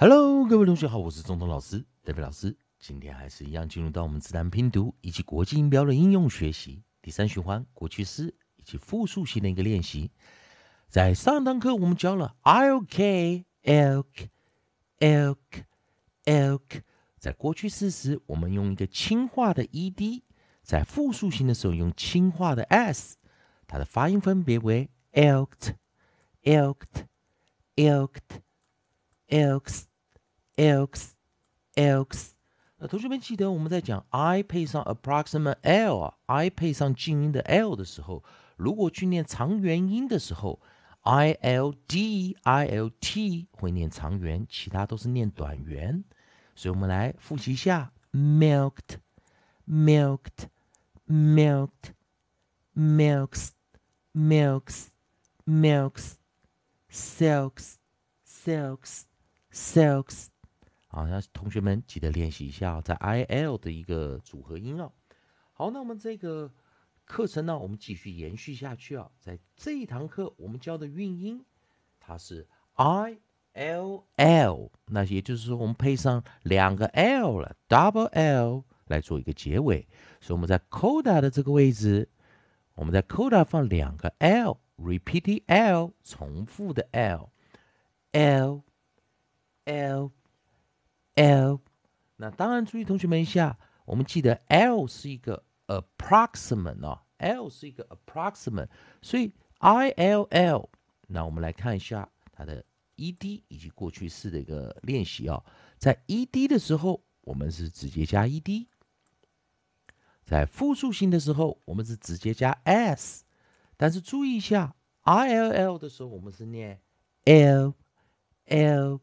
Hello，各位同学好，我是中通老师德飞老师。今天还是一样进入到我们自然拼读以及国际音标的应用学习第三循环过去式以及复数型的一个练习。在上堂课我们教了 ilk、elk、elk、elk，在过去式时我们用一个轻化的 ed，在复数型的时候用轻化的 s，它的发音分别为 elked、elked、elked、elks。elks elks，那同学们记得我们在讲 i 配上 approximate l 啊，i 配上静音的 l 的时候，如果去念长元音的时候，i l d i l t 会念长元，其他都是念短元。所以我们来复习一下：milked milked milked milks milks milks silks silks silks。 好，那同学们记得练习一下在 I L 的一个组合音哦。好，那我们这个课程呢，我们继续延续下去啊。在这一堂课，我们教的韵音，它是 I L L，那也就是说，我们配上两个 L 了，double L 来做一个结尾。所以我们在 coda 的这个位置，我们在 coda 放两个 L，repeat L，重复的 L，L，L。L，那当然注意同学们一下，我们记得 L 是一个 approximate 哦，L 是一个 approximate，所以 I L L，那我们来看一下它的 ED 以及过去式的一个练习啊，在 ED 的时候，我们是直接加 ED，在复数型的时候，我们是直接加 S，但是注意一下 I L L 的时候，我们是念 L L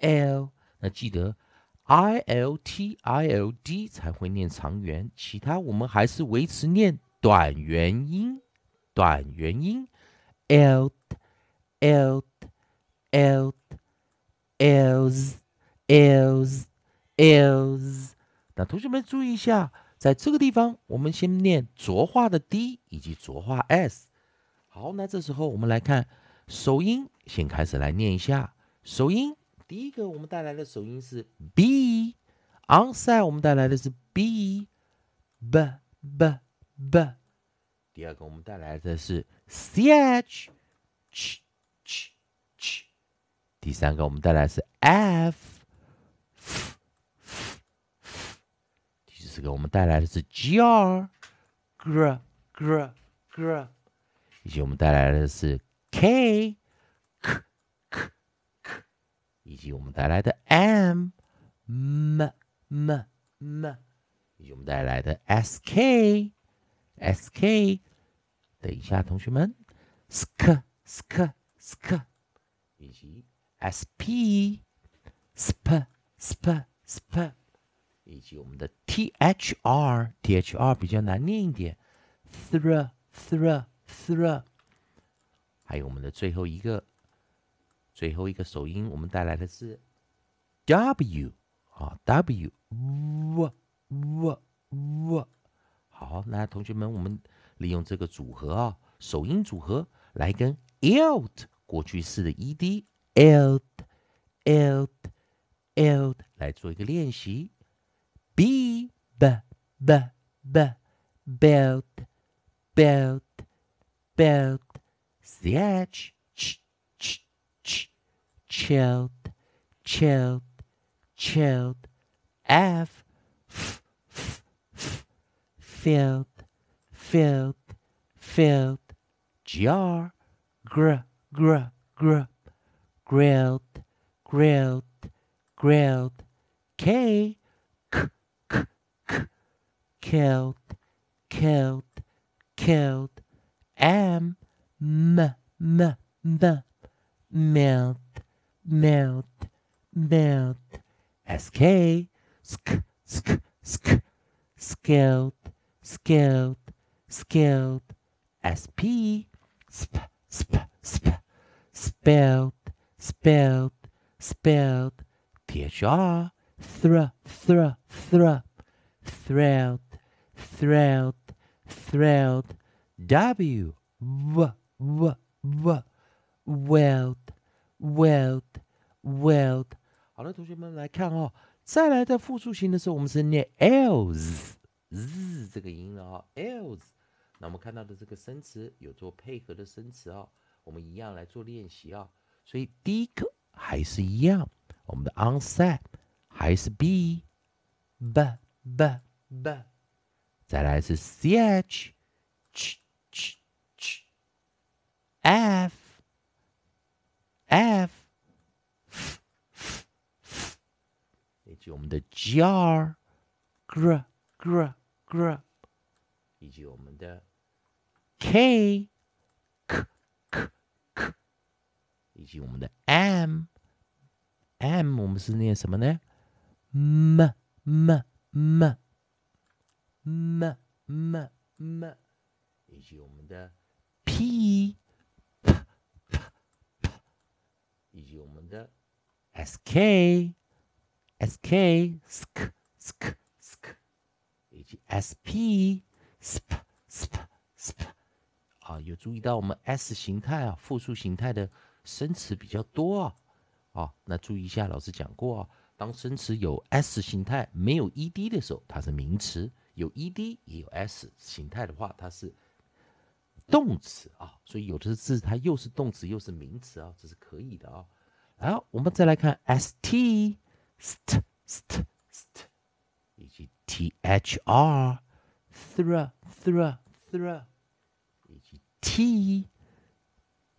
L。那记得，i l t i l d 才会念长元，其他我们还是维持念短元音。短元音 elt elt elt els els els。那同学们注意一下，在这个地方，我们先念浊化的 d 以及浊化 s。好，那这时候我们来看首音，先开始来念一下首音。第一个我们带来的首音是 b，onside 我们带来的是 b，b b b。第二个我们带来的是 ch，ch ch ch。第三个我们带来是 f，f f f。第四个我们带来的是 gr，gr gr gr。以及我们带来的是 k。以及我们带来的 m m m m，以及我们带来的 s k s k，等一下，同学们，sk sk sk，以及 s p sp sp sp，以及我们的 t h r t h r 比较难念一点，thr thr thr，还有我们的最后一个。最后一个首音，我们带来的是 W 啊，W w w w。好，那同学们，我们利用这个组合啊，首音组合来跟 eld 过去式的 ed eld eld eld 来做一个练习。b b b b belt belt belt ch chilled, chilled, chilled. F, f, f, f, filled, filled, filled. Jar, gr, gr, gr, grilled, grilled, grilled. K, k, k, k, killed, killed, killed. M, m, m, m, melt melt, melt. sk, sk, sk, sk, skilled, skilled, skilled. sp, sp, sp, sp, spelled, spelled, spelled. thr, thr, thr, thr, thrilled, thrilled, thrilled. w, w, w, w, welled, welled, welled。好了，同学们来看哦，再来在复数形的时候，我们是念 l s z 这个音了啊，ls。那我们看到的这个生词有做配合的生词啊，我们一样来做练习啊。所以第一个还是一样，我们的 onset 还是 b b b b，再来是 ch ch ch f f f f，以及我们的 jar gr gr gr，以及我们的 k k k k，以及我们的 m m，我们是念什么呢？m m m m m m，以及我们的 p p p p，以及我们的 s k s k sk sk sk，以及 s p sp sp sp。啊，有注意到我们 S 形态啊，复数形态的生词比较多啊。啊，那注意一下，老师讲过啊，当生词有 S 形态没有 ED 的时候，它是名词；有 ED 也有 S 形态的话，它是动词啊。所以有的字它又是动词又是名词啊，这是可以的啊。好，我们再来看 ST st st st，以及 THR thr thr thr。t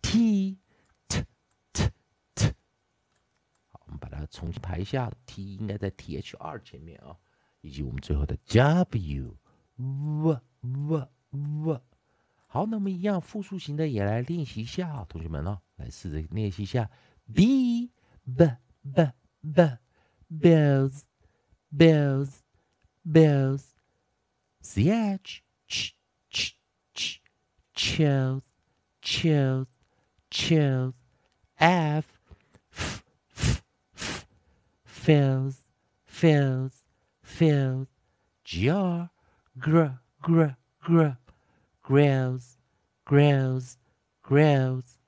t t t t，好，我们把它重新排一下，t 应该在 t h r 前面啊，以及我们最后的 w w w w。好，那么一样复数型的也来练习一下，同学们啊，来试着练习一下 b b b b bells bells bells c h. Ch. Ch. Ch. Chills, chills, chills. F, f, f, f, fills, fills, fills. Gr, gr, gr, gr, grills, grills, grills.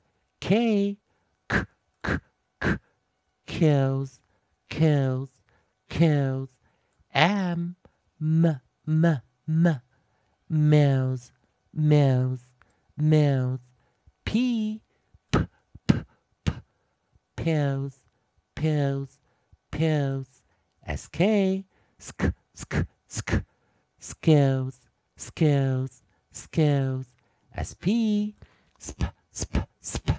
K, k, k, k, kills, kills, kills. M, m, m, m, mills, mills mouth, p, p, p, p, pills, pills, pills, sk, sk, sk, sk, skills, skills, skills, sp, sp, sp, sp,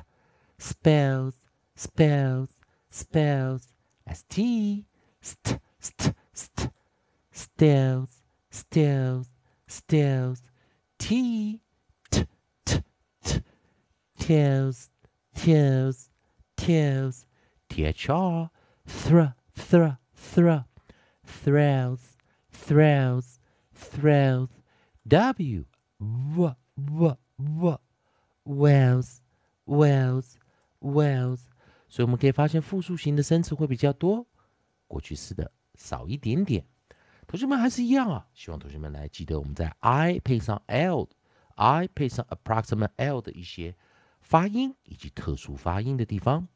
spells, spells, spells, st, st, st, st, stills, stills, stills, t, t tails, tails, tails, thr, thr, thr, thr, thrills, thrills, thrills, w, w, w, w, wells, wells, wells。所以我们可以发现复数型的生词会比较多，过去式的少一点点。同学们还是一样啊，希望同学们来记得我们在 I 配上 L，I 配上 approximate L 的一些。发音以及特殊发音的地方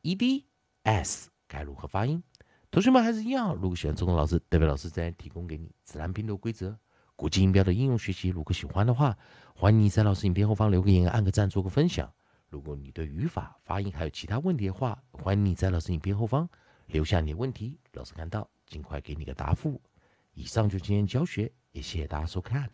，e d s 该如何发音？同学们还是一样，如果喜欢中文老师，代表老师再提供给你自然拼读规则、国际音标的应用学习。如果喜欢的话，欢迎你在老师影片后方留个言、按个赞、做个分享。如果你对语法、发音还有其他问题的话，欢迎你在老师影片后方留下你的问题，老师看到尽快给你个答复。以上就今天教学，也谢谢大家收看。